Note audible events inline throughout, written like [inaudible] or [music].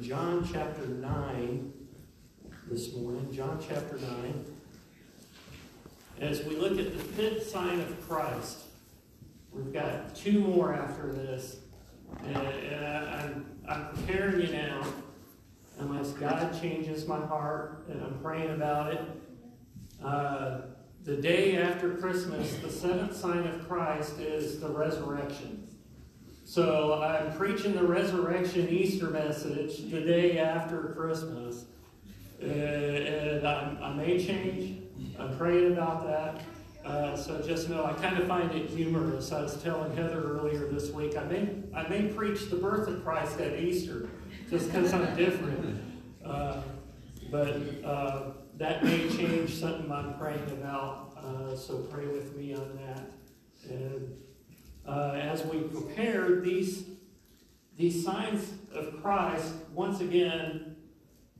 John chapter 9 this morning. John chapter 9. As we look at the fifth sign of Christ, we've got two more after this. And, I'm, I'm preparing you now, unless God changes my heart, and I'm praying about it. Uh, the day after Christmas, the seventh sign of Christ is the resurrection. So I'm preaching the resurrection Easter message the day after Christmas. Uh, and I, I, may change. I'm praying about that. Uh, so just know I kind of find it humorous. I was telling Heather earlier this week, I may, I may preach the birth of Christ at Easter just because I'm different. Uh, but uh, that may change something I'm praying about. Uh, so pray with me on that. And uh, as we prepare these, these signs of Christ, once again,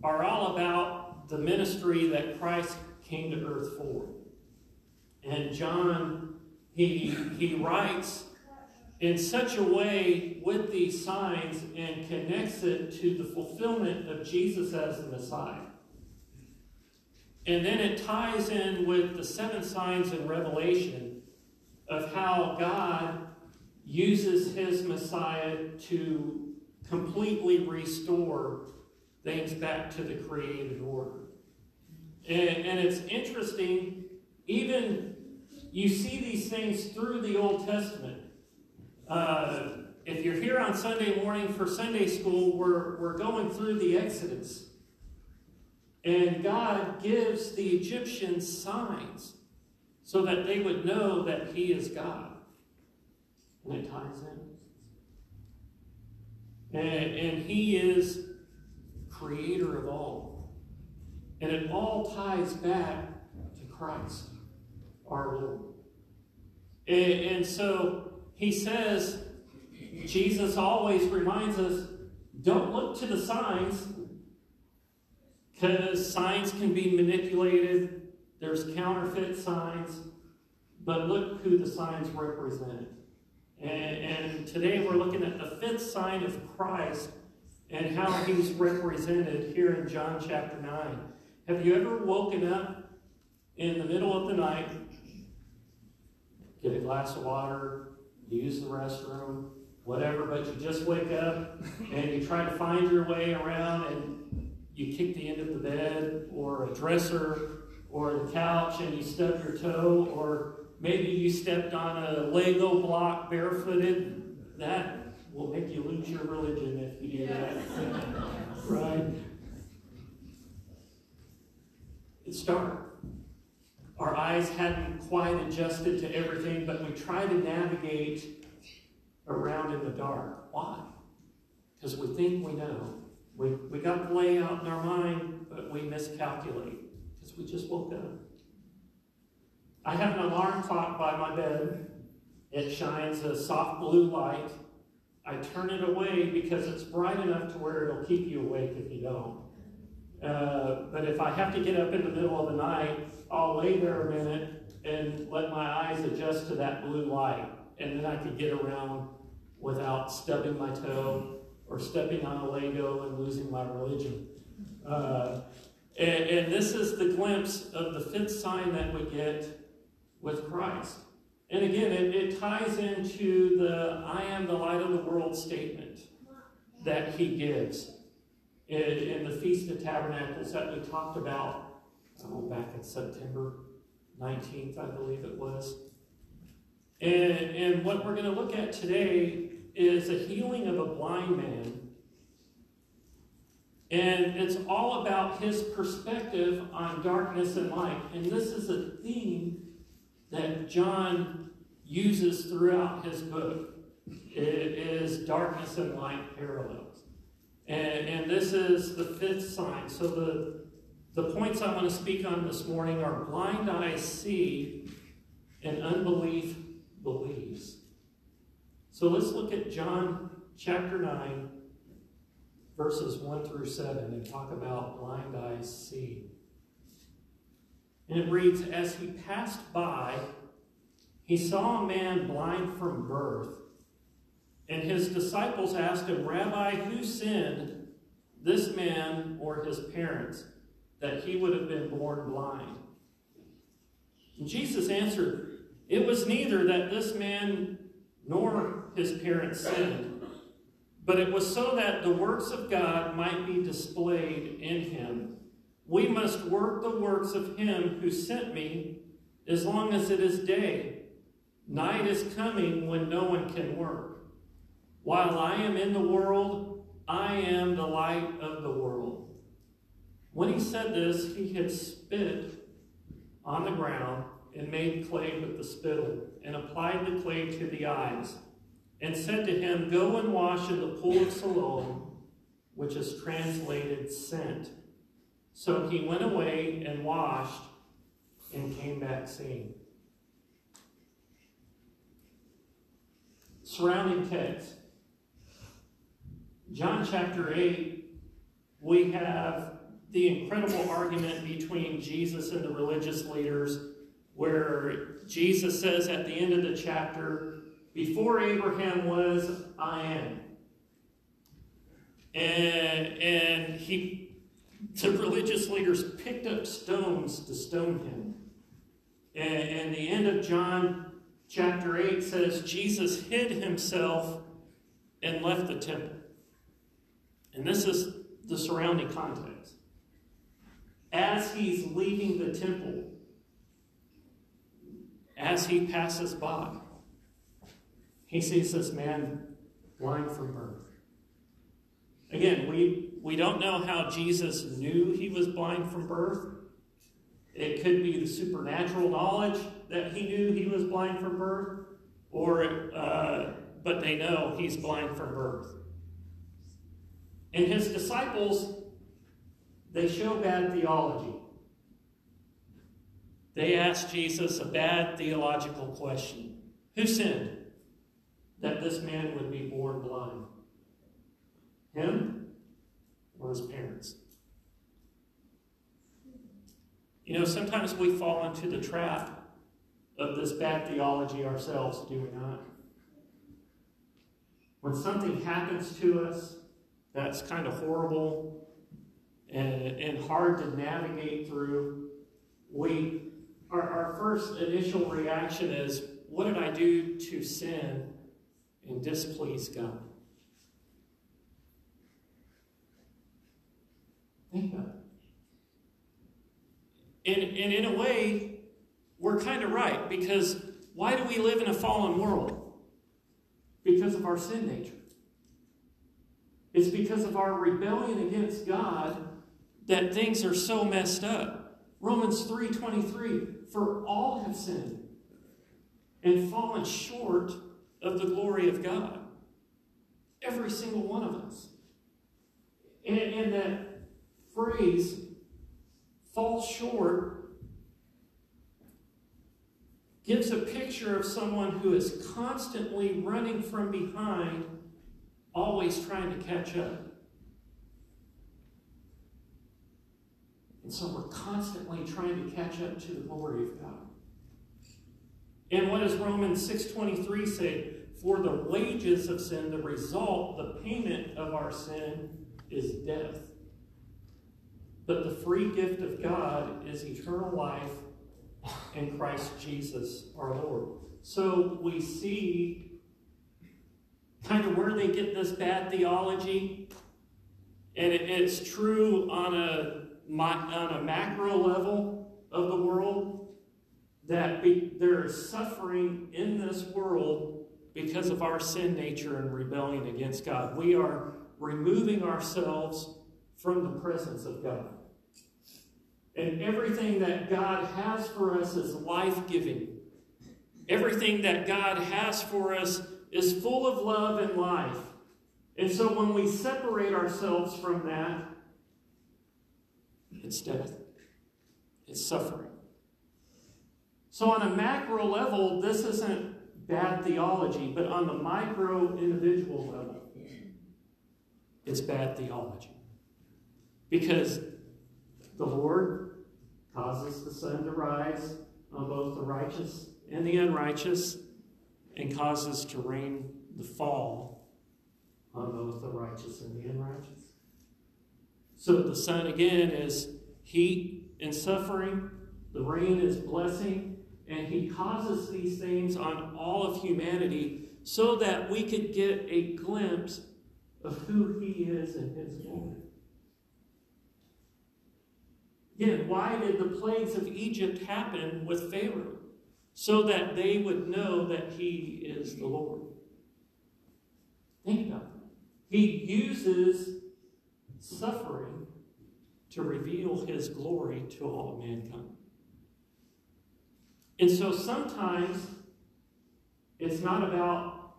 are all about the ministry that Christ came to earth for. And John, he, he writes in such a way with these signs and connects it to the fulfillment of Jesus as the Messiah. And then it ties in with the seven signs in Revelation of how God uses his Messiah to completely restore things back to the created order. And, and it's interesting, even you see these things through the Old Testament. Uh, if you're here on Sunday morning for Sunday school, we're, we're going through the Exodus. And God gives the Egyptians signs so that they would know that He is God. And it ties in. And, and He is creator of all. And it all ties back to Christ, our Lord. And, and so He says, Jesus always reminds us don't look to the signs because signs can be manipulated. There's counterfeit signs. But look who the signs represent. And, and today we're looking at the fifth sign of Christ and how he's represented here in John chapter 9. Have you ever woken up in the middle of the night, get a glass of water, use the restroom, whatever, but you just wake up and you try to find your way around and you kick the end of the bed or a dresser or the couch and you stub your toe or Maybe you stepped on a Lego block barefooted. That will make you lose your religion if you do that. [laughs] right? It's dark. Our eyes hadn't quite adjusted to everything, but we try to navigate around in the dark. Why? Because we think we know. We, we got the layout in our mind, but we miscalculate because we just woke up. I have an alarm clock by my bed. It shines a soft blue light. I turn it away because it's bright enough to where it'll keep you awake if you don't. Uh, but if I have to get up in the middle of the night, I'll lay there a minute and let my eyes adjust to that blue light. And then I can get around without stubbing my toe or stepping on a Lego and losing my religion. Uh, and, and this is the glimpse of the fifth sign that we get with Christ. And again, it, it ties into the I am the light of the world statement that he gives in, in the Feast of Tabernacles that we talked about oh, back in September 19th, I believe it was. And, and what we're going to look at today is a healing of a blind man And it's all about his perspective on darkness and light. And this is a theme that John uses throughout his book. Is darkness and light parallels. And, and this is the fifth sign. So the, the points I want to speak on this morning are blind eyes see and unbelief believes. So let's look at John chapter 9, verses 1 through 7, and talk about blind eyes see. And it reads As he passed by, he saw a man blind from birth. And his disciples asked him, Rabbi, who sinned, this man or his parents, that he would have been born blind? And Jesus answered, It was neither that this man nor his parents sinned, but it was so that the works of God might be displayed in him. We must work the works of him who sent me as long as it is day. Night is coming when no one can work. While I am in the world, I am the light of the world. When he said this, he had spit on the ground and made clay with the spittle, and applied the clay to the eyes, and said to him, Go and wash in the pool of Siloam, which is translated sent. So he went away and washed and came back seeing. surrounding text. John chapter 8, we have the incredible argument between Jesus and the religious leaders, where Jesus says at the end of the chapter, Before Abraham was, I am. And, and he, the religious leaders picked up stones to stone him. And, and the end of John chapter 8 says Jesus hid himself and left the temple. And this is the surrounding context. As he's leaving the temple, as he passes by, he sees this man blind from birth. Again, we, we don't know how Jesus knew he was blind from birth. It could be the supernatural knowledge that he knew he was blind from birth, or uh, but they know he's blind from birth. And his disciples, they show bad theology. They ask Jesus a bad theological question Who sinned that this man would be born blind? Him his parents? You know, sometimes we fall into the trap of this bad theology ourselves, do we not? When something happens to us that's kind of horrible and, and hard to navigate through, we our, our first initial reaction is, what did I do to sin and displease God? Think about it. And, and in a way, we're kind of right because why do we live in a fallen world? Because of our sin nature. It's because of our rebellion against God that things are so messed up. Romans 3:23 for all have sinned and fallen short of the glory of God. Every single one of us. And, and that phrase falls short gives a picture of someone who is constantly running from behind, always trying to catch up. And so we're constantly trying to catch up to the glory of God. And what does Romans 6.23 say? For the wages of sin, the result, the payment of our sin is death. But the free gift of God is eternal life in Christ Jesus our Lord. So we see kind of where they get this bad theology. And it's true on a, on a macro level of the world that there is suffering in this world because of our sin nature and rebellion against God. We are removing ourselves from the presence of God. And everything that God has for us is life giving. Everything that God has for us is full of love and life. And so when we separate ourselves from that, it's death, it's suffering. So, on a macro level, this isn't bad theology, but on the micro individual level, it's bad theology. Because the Lord causes the sun to rise on both the righteous and the unrighteous, and causes to rain the fall on both the righteous and the unrighteous. So the sun again is heat and suffering, the rain is blessing, and he causes these things on all of humanity so that we could get a glimpse of who he is in his glory. Again, why did the plagues of Egypt happen with Pharaoh? So that they would know that he is the Lord. Think about that. He uses suffering to reveal his glory to all mankind. And so sometimes it's not about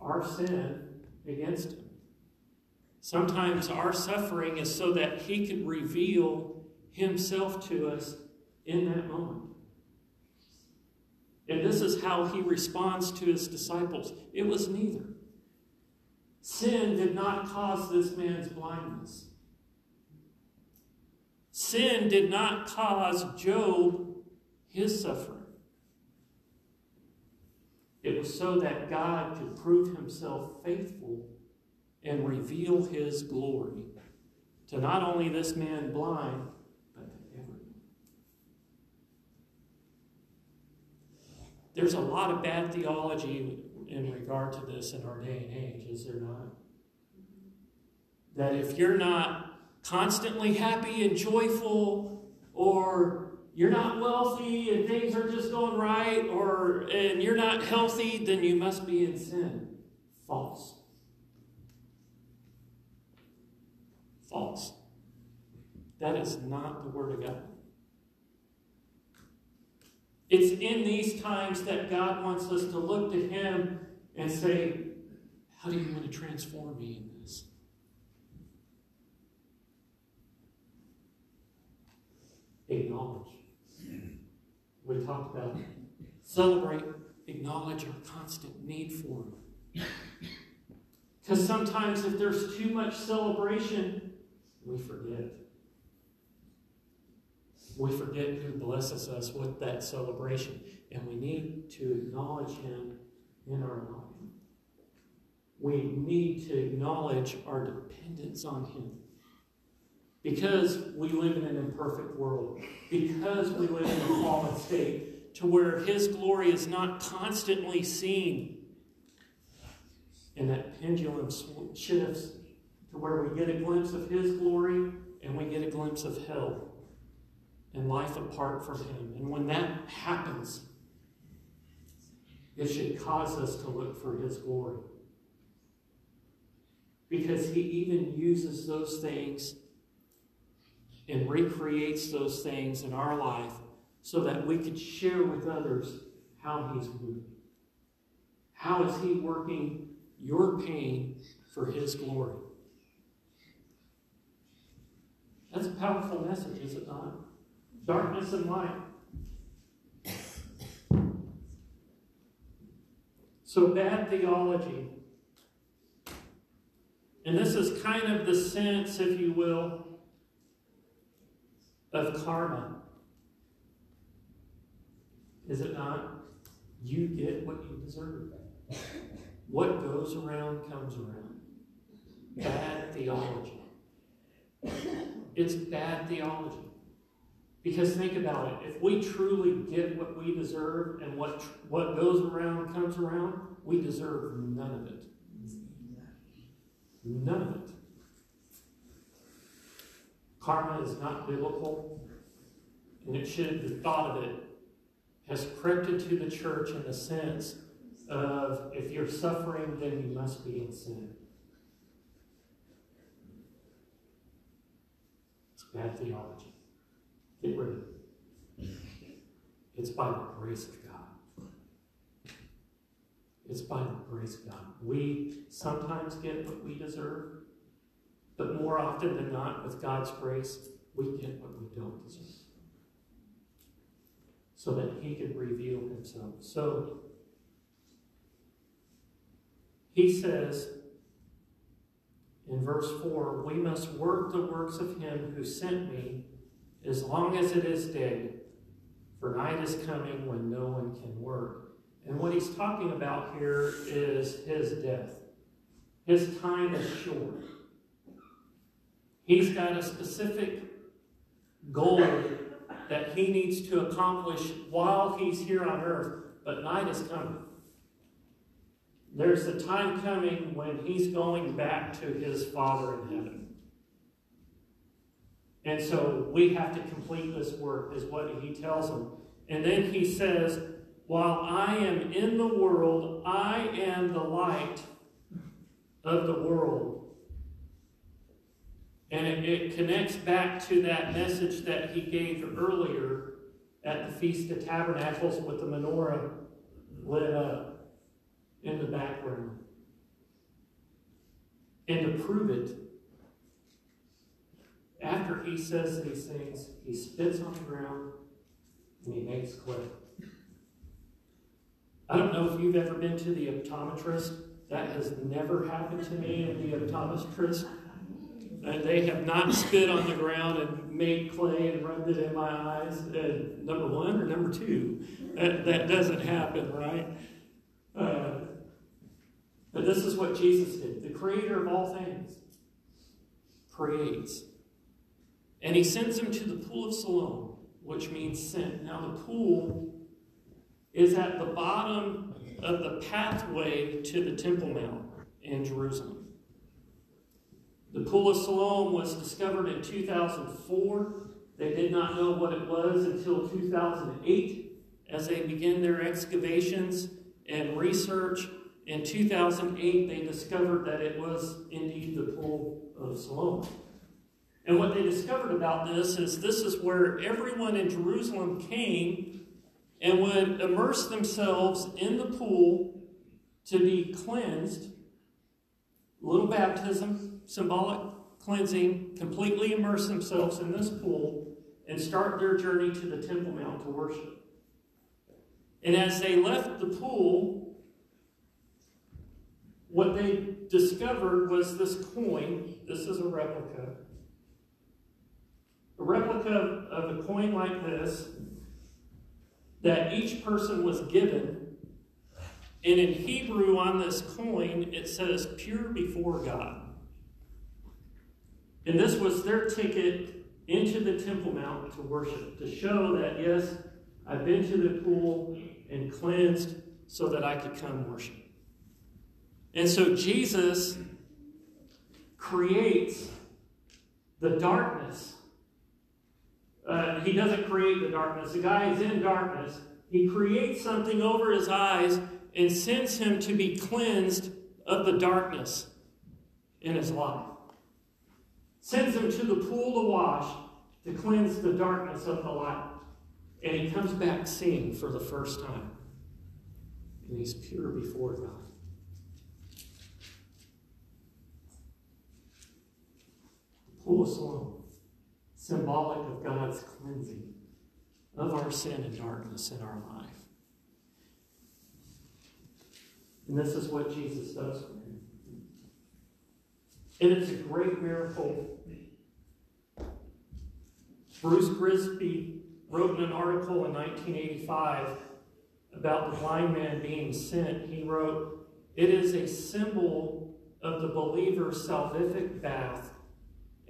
our sin against him. Sometimes our suffering is so that he could reveal himself to us in that moment. And this is how he responds to his disciples. It was neither. Sin did not cause this man's blindness. Sin did not cause Job his suffering. It was so that God could prove himself faithful and reveal his glory to not only this man blind, but to everyone. There's a lot of bad theology in regard to this in our day and age, is there not? That if you're not constantly happy and joyful, or you're not wealthy and things are just going right, or and you're not healthy, then you must be in sin. False. False. That is not the Word of God. It's in these times that God wants us to look to Him and say, How do you want to transform me in this? Acknowledge. We talked about celebrate, acknowledge our constant need for Him. Because sometimes if there's too much celebration, we forget. We forget who blesses us with that celebration. And we need to acknowledge Him in our life. We need to acknowledge our dependence on Him. Because we live in an imperfect world, because we live in a fallen state, to where His glory is not constantly seen, and that pendulum shifts to where we get a glimpse of His glory and we get a glimpse of hell and life apart from Him. And when that happens, it should cause us to look for His glory. Because He even uses those things and recreates those things in our life so that we could share with others how He's moving. How is He working your pain for His glory? That's a powerful message, is it not? Darkness and light. So, bad theology. And this is kind of the sense, if you will, of karma. Is it not? You get what you deserve. What goes around comes around. Bad theology. It's bad theology. Because think about it. If we truly get what we deserve and what, what goes around comes around, we deserve none of it. None of it. Karma is not biblical, and it should, the thought of it has crept into the church in the sense of if you're suffering, then you must be in sin. It's bad theology. Get rid of it. It's by the grace of God. It's by the grace of God. We sometimes get what we deserve, but more often than not, with God's grace, we get what we don't deserve. So that He can reveal Himself. So, He says in verse 4 We must work the works of Him who sent me as long as it is day, for night is coming when no one can work. And what he's talking about here is his death. His time is short. He's got a specific goal that he needs to accomplish while he's here on earth, but night is coming. There's a time coming when he's going back to his Father in heaven. And so we have to complete this work, is what he tells them. And then he says, While I am in the world, I am the light of the world. And it, it connects back to that message that he gave earlier at the Feast of Tabernacles with the menorah lit up in the background. And to prove it, after he says these things, he spits on the ground and he makes clay. I don't know if you've ever been to the optometrist. That has never happened to me in the optometrist. And they have not spit on the ground and made clay and rubbed it in my eyes. And number one or number two, that, that doesn't happen, right? Uh, but this is what Jesus did. The creator of all things creates. And he sends him to the pool of Siloam, which means sent. Now, the pool is at the bottom of the pathway to the Temple Mount in Jerusalem. The Pool of Siloam was discovered in 2004. They did not know what it was until 2008 as they began their excavations and research. In 2008, they discovered that it was indeed the Pool of Siloam. And what they discovered about this is this is where everyone in Jerusalem came and would immerse themselves in the pool to be cleansed. Little baptism, symbolic cleansing, completely immerse themselves in this pool and start their journey to the Temple Mount to worship. And as they left the pool, what they discovered was this coin. This is a replica a replica of a coin like this that each person was given. And in Hebrew on this coin, it says pure before God. And this was their ticket into the Temple Mount to worship, to show that, yes, I've been to the pool and cleansed so that I could come worship. And so Jesus creates the darkness uh, he doesn't create the darkness. The guy is in darkness. He creates something over his eyes and sends him to be cleansed of the darkness in his life. Sends him to the pool to wash to cleanse the darkness of the light. And he comes back seeing for the first time. And he's pure before God. The pool of Siloam symbolic of God's cleansing of our sin and darkness in our life. And this is what Jesus does for him. And it's a great miracle. Bruce Grigsby wrote in an article in 1985 about the blind man being sent. He wrote, It is a symbol of the believer's salvific bath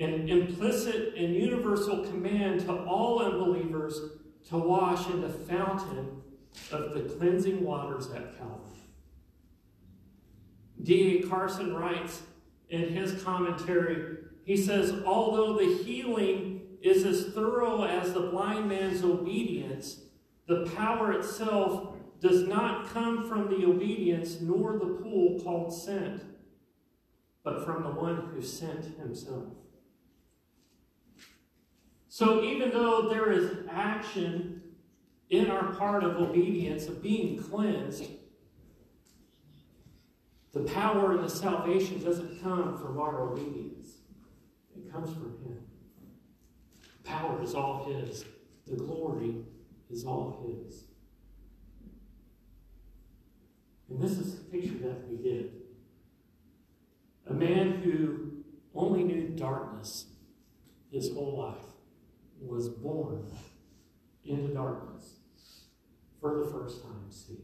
an implicit and universal command to all unbelievers to wash in the fountain of the cleansing waters at Calvary. D.A. Carson writes in his commentary, he says, although the healing is as thorough as the blind man's obedience, the power itself does not come from the obedience nor the pool called sent, but from the one who sent himself. So even though there is action in our part of obedience, of being cleansed, the power and the salvation doesn't come from our obedience. It comes from Him. Power is all His. The glory is all His. And this is the picture that we get. A man who only knew darkness his whole life was born into darkness for the first time sees.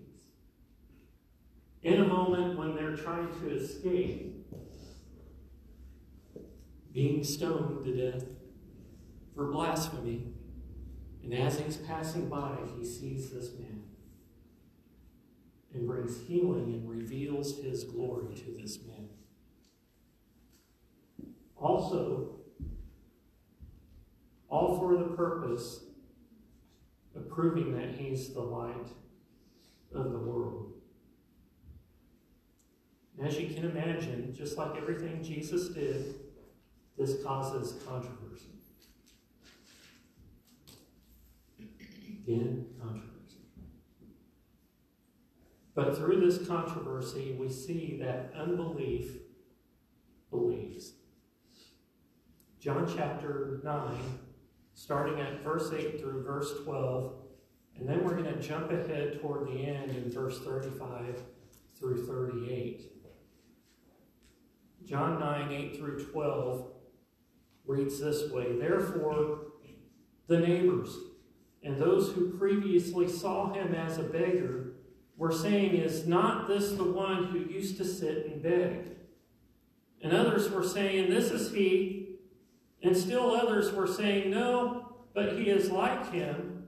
In a moment when they're trying to escape being stoned to death for blasphemy, and as he's passing by, he sees this man and brings healing and reveals his glory to this man. Also, all for the purpose of proving that he's the light of the world. As you can imagine, just like everything Jesus did, this causes controversy. Again, controversy. But through this controversy, we see that unbelief believes. John chapter 9, starting at verse 8 through verse 12, and then we're going to jump ahead toward the end in verse 35 through 38. John 9, 8 through 12 reads this way Therefore, the neighbors and those who previously saw him as a beggar were saying, Is not this the one who used to sit and beg? And others were saying, This is he. And still others were saying, No, but he is like him.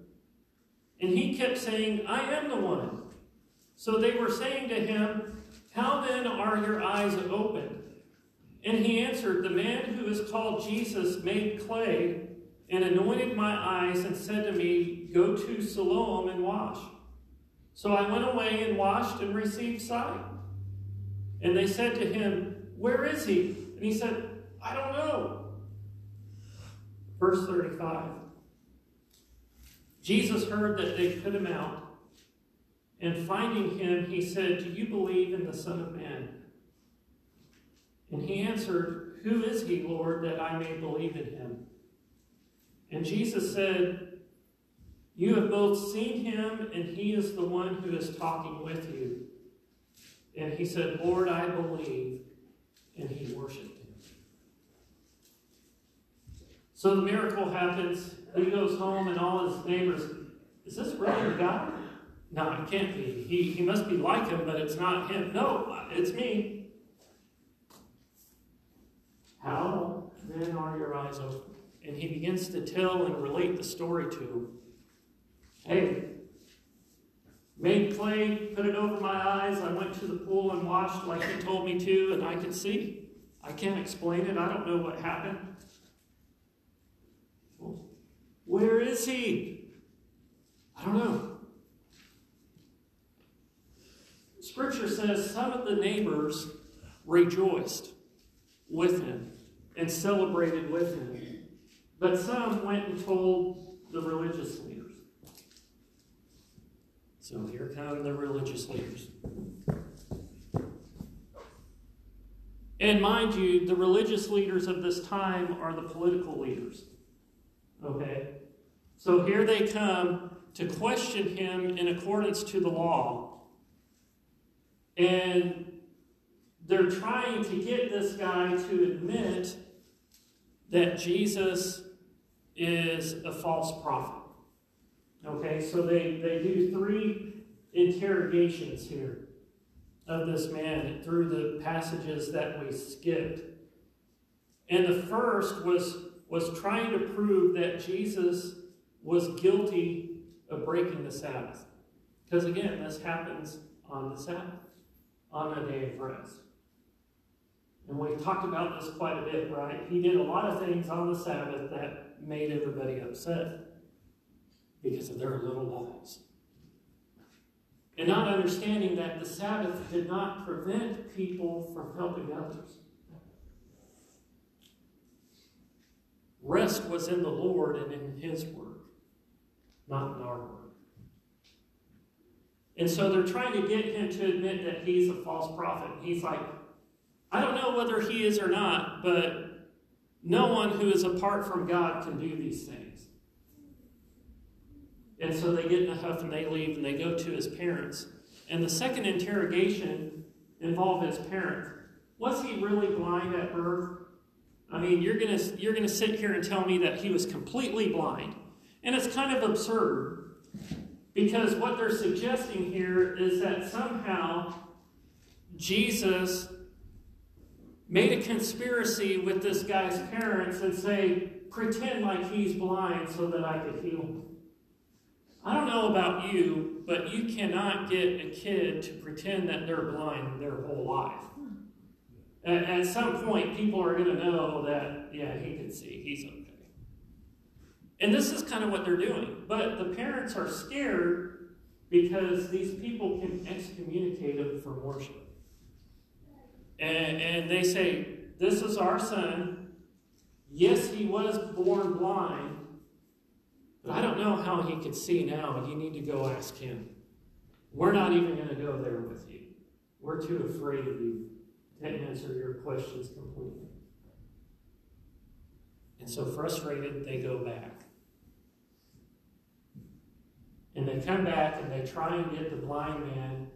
And he kept saying, I am the one. So they were saying to him, How then are your eyes opened? And he answered, The man who is called Jesus made clay and anointed my eyes and said to me, Go to Siloam and wash. So I went away and washed and received sight. And they said to him, Where is he? And he said, I don't know. Verse 35. Jesus heard that they put him out, and finding him, he said, Do you believe in the Son of Man? And he answered, Who is he, Lord, that I may believe in him? And Jesus said, You have both seen him, and he is the one who is talking with you. And he said, Lord, I believe. And he worshiped him. So the miracle happens. He goes home, and all his neighbors, Is this really the guy? No, it can't be. He, he must be like him, but it's not him. No, it's me. How then are your eyes open? And he begins to tell and relate the story to him. Hey, made clay, put it over my eyes. I went to the pool and washed like he told me to, and I could see. I can't explain it. I don't know what happened. Where is he? I don't know. Scripture says some of the neighbors rejoiced with him and celebrated with him. But some went and told the religious leaders. So here come the religious leaders. And mind you, the religious leaders of this time are the political leaders. Okay? So here they come to question him in accordance to the law. And they're trying to get this guy to admit that Jesus is a false prophet. Okay, so they, they do three interrogations here of this man through the passages that we skipped. And the first was, was trying to prove that Jesus was guilty of breaking the Sabbath. Because again, this happens on the Sabbath, on a day of rest. And we've talked about this quite a bit, right? He did a lot of things on the Sabbath that made everybody upset because of their little laws. And not understanding that the Sabbath did not prevent people from helping others. Rest was in the Lord and in His work, not in our work. And so they're trying to get him to admit that he's a false prophet. He's like, I don't know whether he is or not, but no one who is apart from God can do these things. And so they get in a huff and they leave and they go to his parents. And the second interrogation involved his parents. Was he really blind at birth? I mean, you're gonna you're gonna sit here and tell me that he was completely blind. And it's kind of absurd because what they're suggesting here is that somehow Jesus made a conspiracy with this guy's parents and say, pretend like he's blind so that I could heal him. I don't know about you, but you cannot get a kid to pretend that they're blind their whole life. At, at some point, people are going to know that, yeah, he can see, he's okay. And this is kind of what they're doing. But the parents are scared because these people can excommunicate him from worship. And, and they say, This is our son. Yes, he was born blind, but I don't know how he could see now. You need to go ask him. We're not even going to go there with you. We're too afraid of you to answer your questions completely. And so, frustrated, they go back. And they come back and they try and get the blind man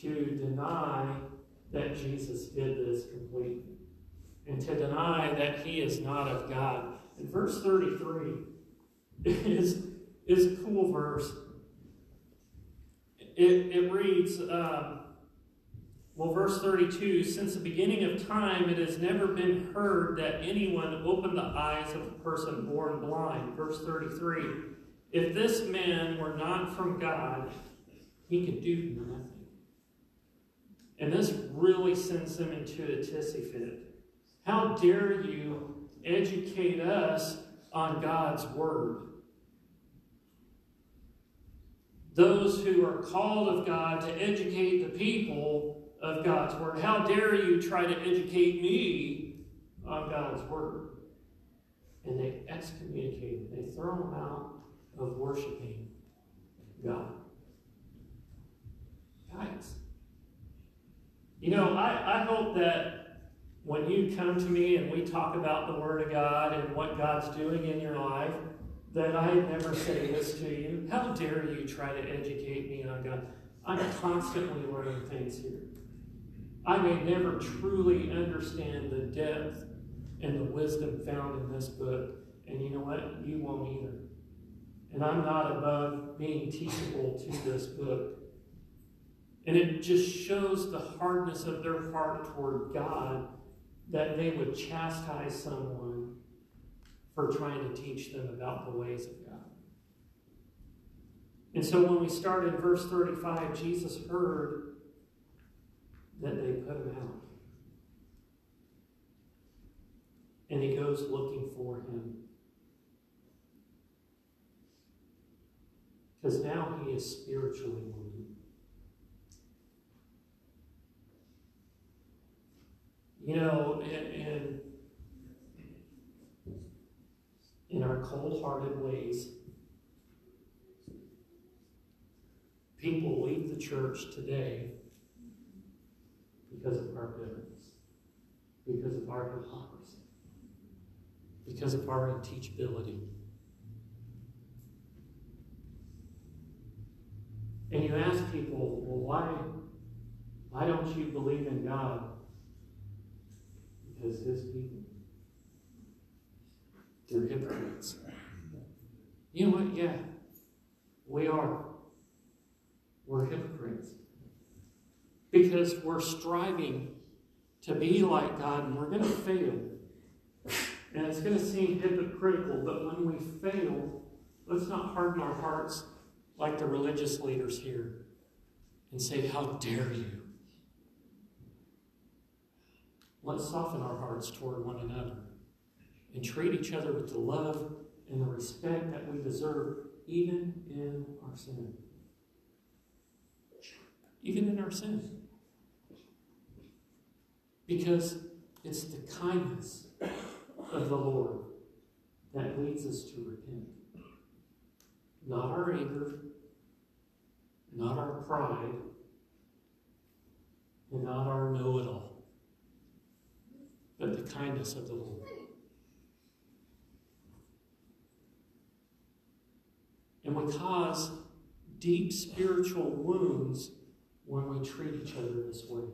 to deny that Jesus did this completely and to deny that he is not of God. And verse 33 is, is a cool verse. It, it reads, um, well, verse 32 Since the beginning of time, it has never been heard that anyone opened the eyes of a person born blind. Verse 33 If this man were not from God, he could do nothing. And this really sends them into a tissy fit. How dare you educate us on God's Word? Those who are called of God to educate the people of God's Word. How dare you try to educate me on God's Word? And they excommunicate. They throw them out of worshiping God. Guys, you know, I, I hope that when you come to me and we talk about the Word of God and what God's doing in your life, that I never say this to you. How dare you try to educate me on God? I'm constantly learning things here. I may never truly understand the depth and the wisdom found in this book. And you know what? You won't either. And I'm not above being teachable to this book. And it just shows the hardness of their heart toward God that they would chastise someone for trying to teach them about the ways of God. And so when we start in verse 35, Jesus heard that they put him out. And he goes looking for him. Because now he is spiritually wounded. You know, in, in our cold hearted ways, people leave the church today because of our bitterness, because of our hypocrisy, because of our unteachability. And you ask people, well, why, why don't you believe in God? Because his people, they're hypocrites. You know what? Yeah, we are. We're hypocrites. Because we're striving to be like God and we're going to fail. And it's going to seem hypocritical, but when we fail, let's not harden our hearts like the religious leaders here and say, How dare you? Let's soften our hearts toward one another and treat each other with the love and the respect that we deserve, even in our sin. Even in our sin. Because it's the kindness of the Lord that leads us to repent. Not our anger, not our pride, and not our know it all, but the kindness of the Lord. And we cause deep spiritual wounds when we treat each other this way,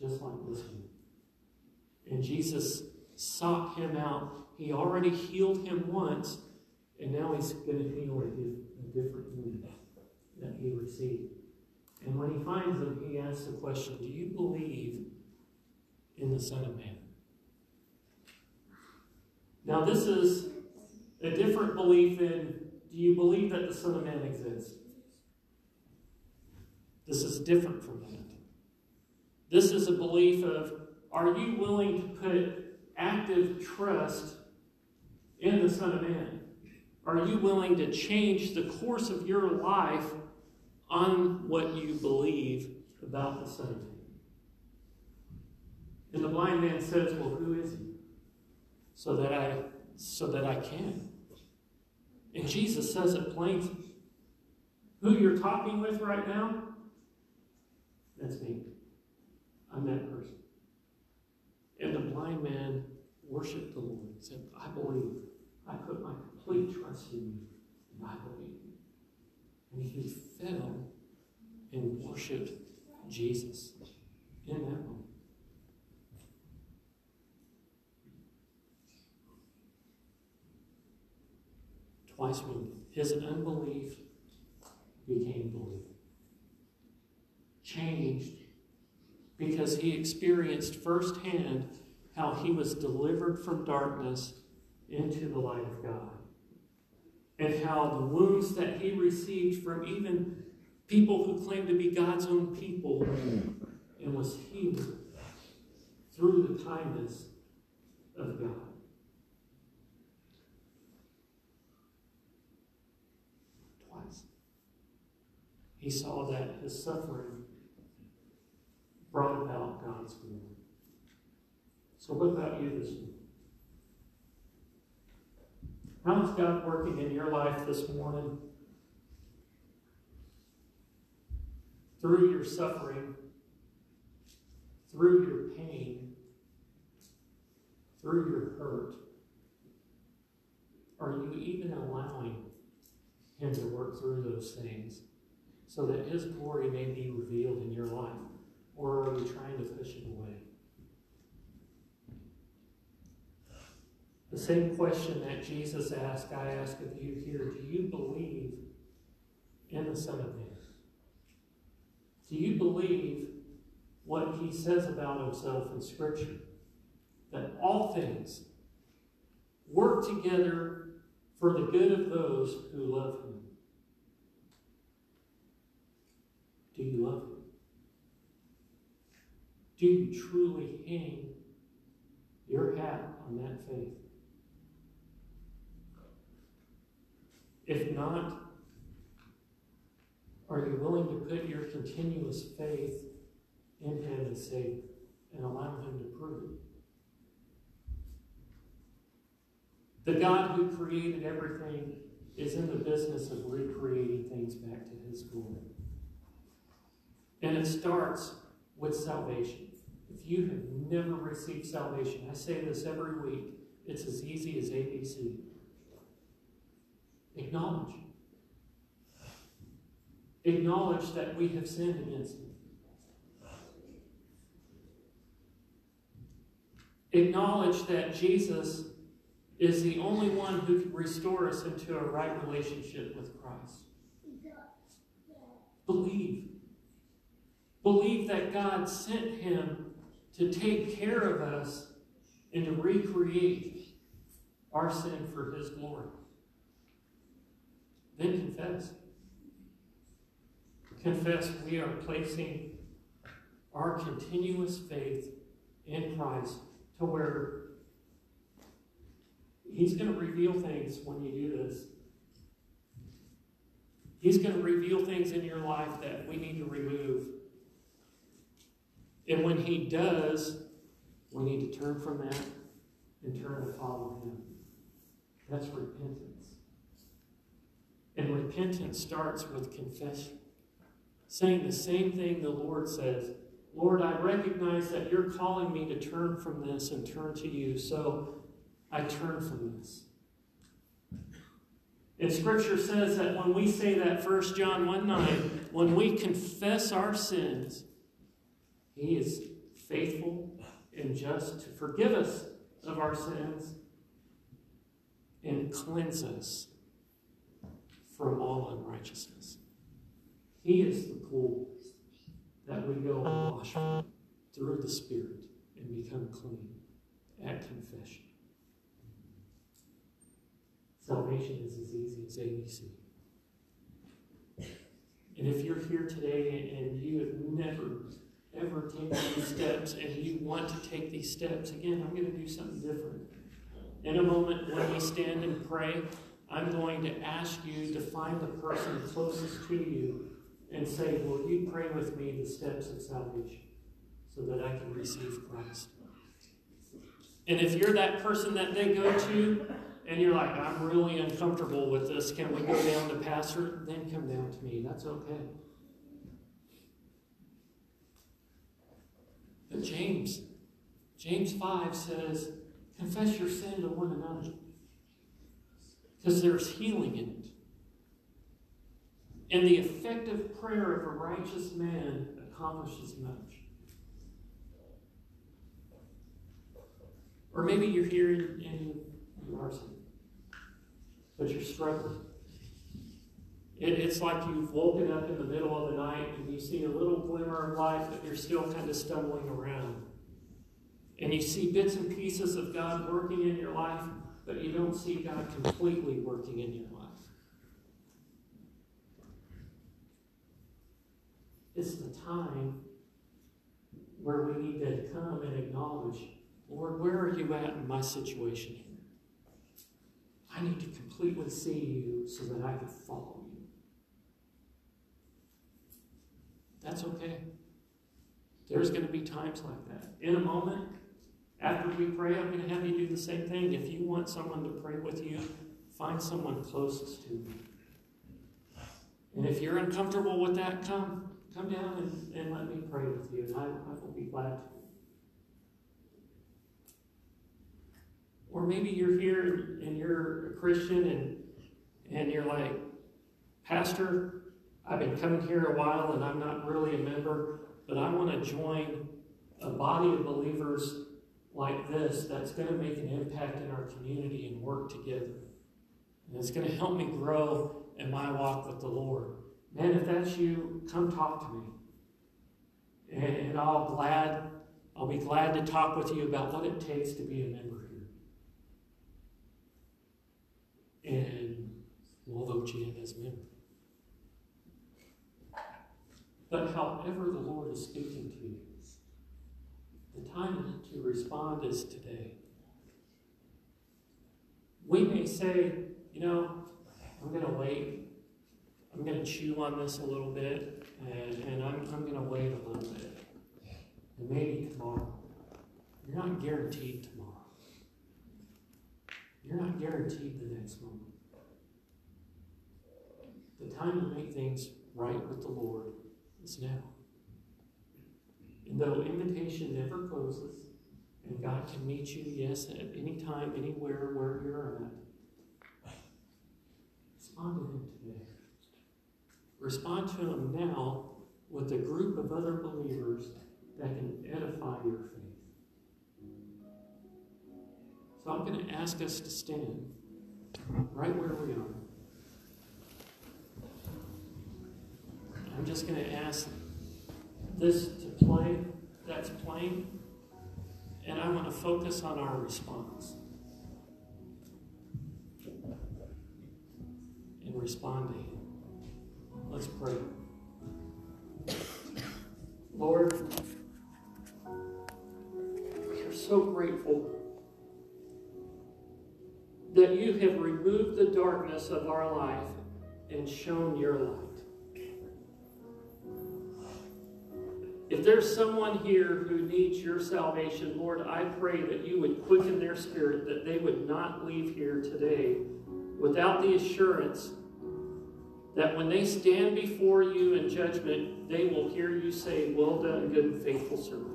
just like this one. And Jesus sought him out. He already healed him once, and now he's going to heal a, different wound that he received. And when he finds him, he asks the question Do you believe in the Son of Man? Now, this is a different belief in do you believe that the Son of Man exists? This is different from that. This is a belief of are you willing to put active trust in the Son of Man? Are you willing to change the course of your life on what you believe about the Son of Man? And the blind man says, Well, who is he? So that I so that I can. And Jesus says it plainly. Who you're talking with right now, that's me. I'm that person. And the blind man worshiped the Lord and said, I believe. I put my complete trust in you, and I believe. And he fell and worshiped Jesus in that moment. Twice wounded. His unbelief became belief. Changed because he experienced firsthand how he was delivered from darkness into the light of God. And how the wounds that he received from even people who claimed to be God's own people and was healed through the kindness of God. Twice. He saw that his suffering brought about God's glory. So, what about you this morning? How is God working in your life this morning? Through your suffering, through your pain, through your hurt? Are you even allowing Him to work through those things so that His glory may be revealed in your life? Or are you trying to push it away? The same question that Jesus asked, I ask of you here. Do you believe in the Son of Man? Do you believe what he says about himself in Scripture? That all things work together for the good of those who love him. Do you love him? Do you truly hang your hat on that faith? If not, are you willing to put your continuous faith in Him as Savior and allow Him to prove it? The God who created everything is in the business of recreating things back to His glory. And it starts with salvation. You have never received salvation, I say this every week, it's as easy as ABC. Acknowledge. Acknowledge that we have sinned against Him. Acknowledge that Jesus is the only one who can restore us into a right relationship with Christ. Believe. Believe that God sent him to take care of us and to recreate our sin for his glory. Then confess. Confess we are placing our continuous faith in Christ to where He's going to reveal things when you do this. He's going to reveal things in your life that we need to remove. And when He does, we need to turn from that and turn to follow Him. That's repentance. And repentance starts with confession. Saying the same thing the Lord says Lord, I recognize that you're calling me to turn from this and turn to you, so I turn from this. And Scripture says that when we say that 1 John 1 9, when we confess our sins, He is faithful and just to forgive us of our sins and cleanse us from all unrighteousness. He is the pool that we go and wash from through the Spirit and become clean at confession. Salvation is as easy as ABC. And if you're here today and you have never, ever taken these steps and you want to take these steps, again, I'm going to do something different. In a moment, when we stand and pray, I'm going to ask you to find the person closest to you and say, Will you pray with me the steps of salvation so that I can receive Christ? And if you're that person that they go to and you're like, I'm really uncomfortable with this, can we go down to Pastor? Then come down to me. That's okay. But James, James 5 says, confess your sin to one another. Because there's healing in it. And the effective prayer of a righteous man accomplishes much. Or maybe you're here and you are but you're struggling. It, it's like you've woken up in the middle of the night and you see a little glimmer of light, but you're still kind of stumbling around. And you see bits and pieces of God working in your life, but you don't see God completely working in your life. It's the time where we need to come and acknowledge, Lord, where are you at in my situation here? I need to completely see you so that I can follow you. That's okay. There's going to be times like that. In a moment, after we pray, I'm going to have you do the same thing. If you want someone to pray with you, find someone closest to you. And if you're uncomfortable with that, come. Come down and, and let me pray with you, and I, I will be glad to. Or maybe you're here and you're a Christian and, and you're like, Pastor, I've been coming here a while and I'm not really a member, but I want to join a body of believers like this that's going to make an impact in our community and work together. And it's going to help me grow in my walk with the Lord. Man, if that's you, come talk to me. And, I'll glad I'll be glad to talk with you about what it takes to be a member here. And we'll vote you in as a member. But however the Lord is speaking to you, the time to respond is today. We may say, you know, I'm going to wait I'm going to chew on this a little bit, and, and I'm, I'm going to wait a little bit. And maybe tomorrow. You're not guaranteed tomorrow. You're not guaranteed the next moment. The time to make things right with the Lord is now. And though invitation never closes, and God can meet you, yes, at any time, anywhere, where you're at, respond to Him today. Respond to Him now with a group of other believers that can edify your faith. So I'm going to ask us to stand right where we are. I'm just going to ask this to play, that's playing, and I want to focus on our response. And respond to Him. Let's pray. Lord, we are so grateful that you have removed the darkness of our life and shown your light. If there's someone here who needs your salvation, Lord, I pray that you would quicken their spirit, that they would not leave here today without the assurance that when they stand before you in judgment, they will hear you say, Well done, good and faithful servant.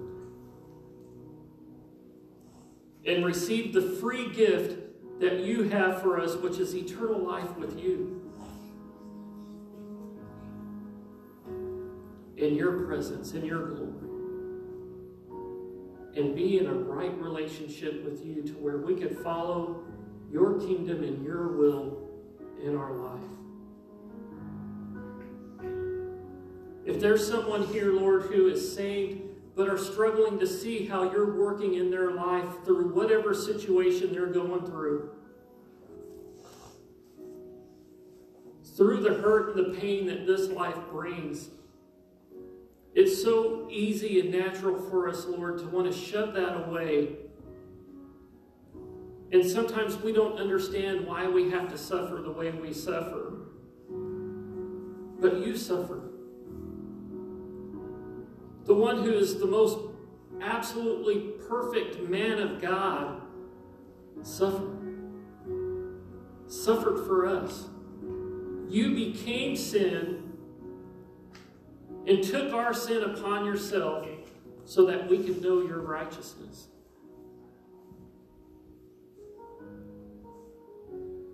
And receive the free gift that you have for us, which is eternal life with you. In your presence, in your glory. And be in a right relationship with you to where we can follow your kingdom and your will in our life. If there's someone here, Lord, who is saved but are struggling to see how you're working in their life through whatever situation they're going through, through the hurt and the pain that this life brings, it's so easy and natural for us, Lord, to want to shove that away. And sometimes we don't understand why we have to suffer the way we suffer. But you suffer the one who is the most absolutely perfect man of God, suffered. Suffered for us. You became sin and took our sin upon yourself so that we could know your righteousness.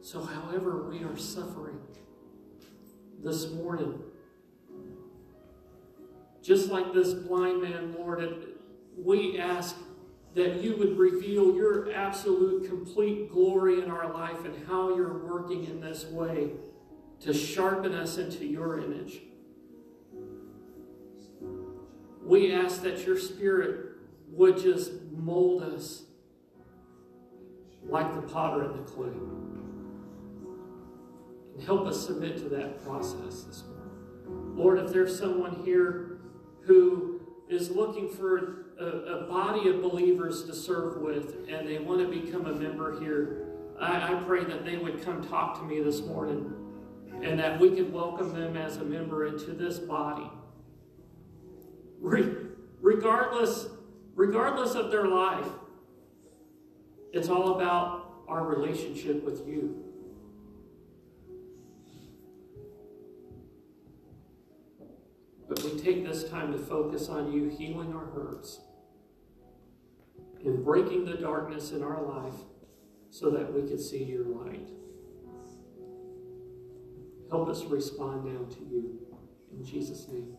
So, however, we are suffering this morning, just like this blind man, Lord, we ask that you would reveal your absolute, complete glory in our life and how you're working in this way to sharpen us into your image. We ask that your spirit would just mold us like the potter and the clay. And help us submit to that process this morning. Lord, if there's someone here who is looking for a, a, body of believers to serve with and they want to become a member here, I, I pray that they would come talk to me this morning and that we could welcome them as a member into this body. Re- regardless, regardless of their life, it's all about our relationship with you. But we take this time to focus on you healing our hurts and breaking the darkness in our life so that we can see your light. Help us respond now to you. In Jesus' name.